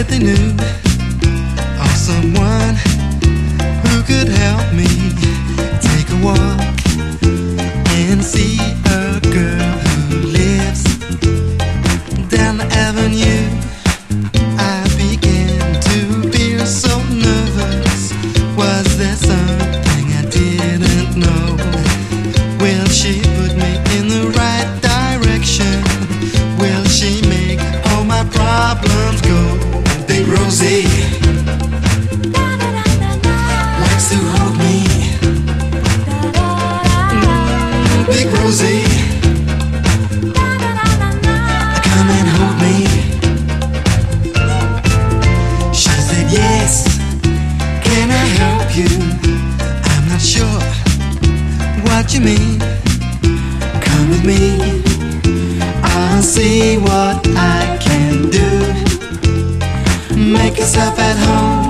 something new or someone who could help me take a walk and see a girl who lives down the avenue. I began to feel so nervous. Was there something I didn't know? Will she put me in the right direction? Will she make Big Rosie, come and hold me. She said yes. Can I help you? I'm not sure what you mean. Come with me. I'll see what I can do. Make yourself at home.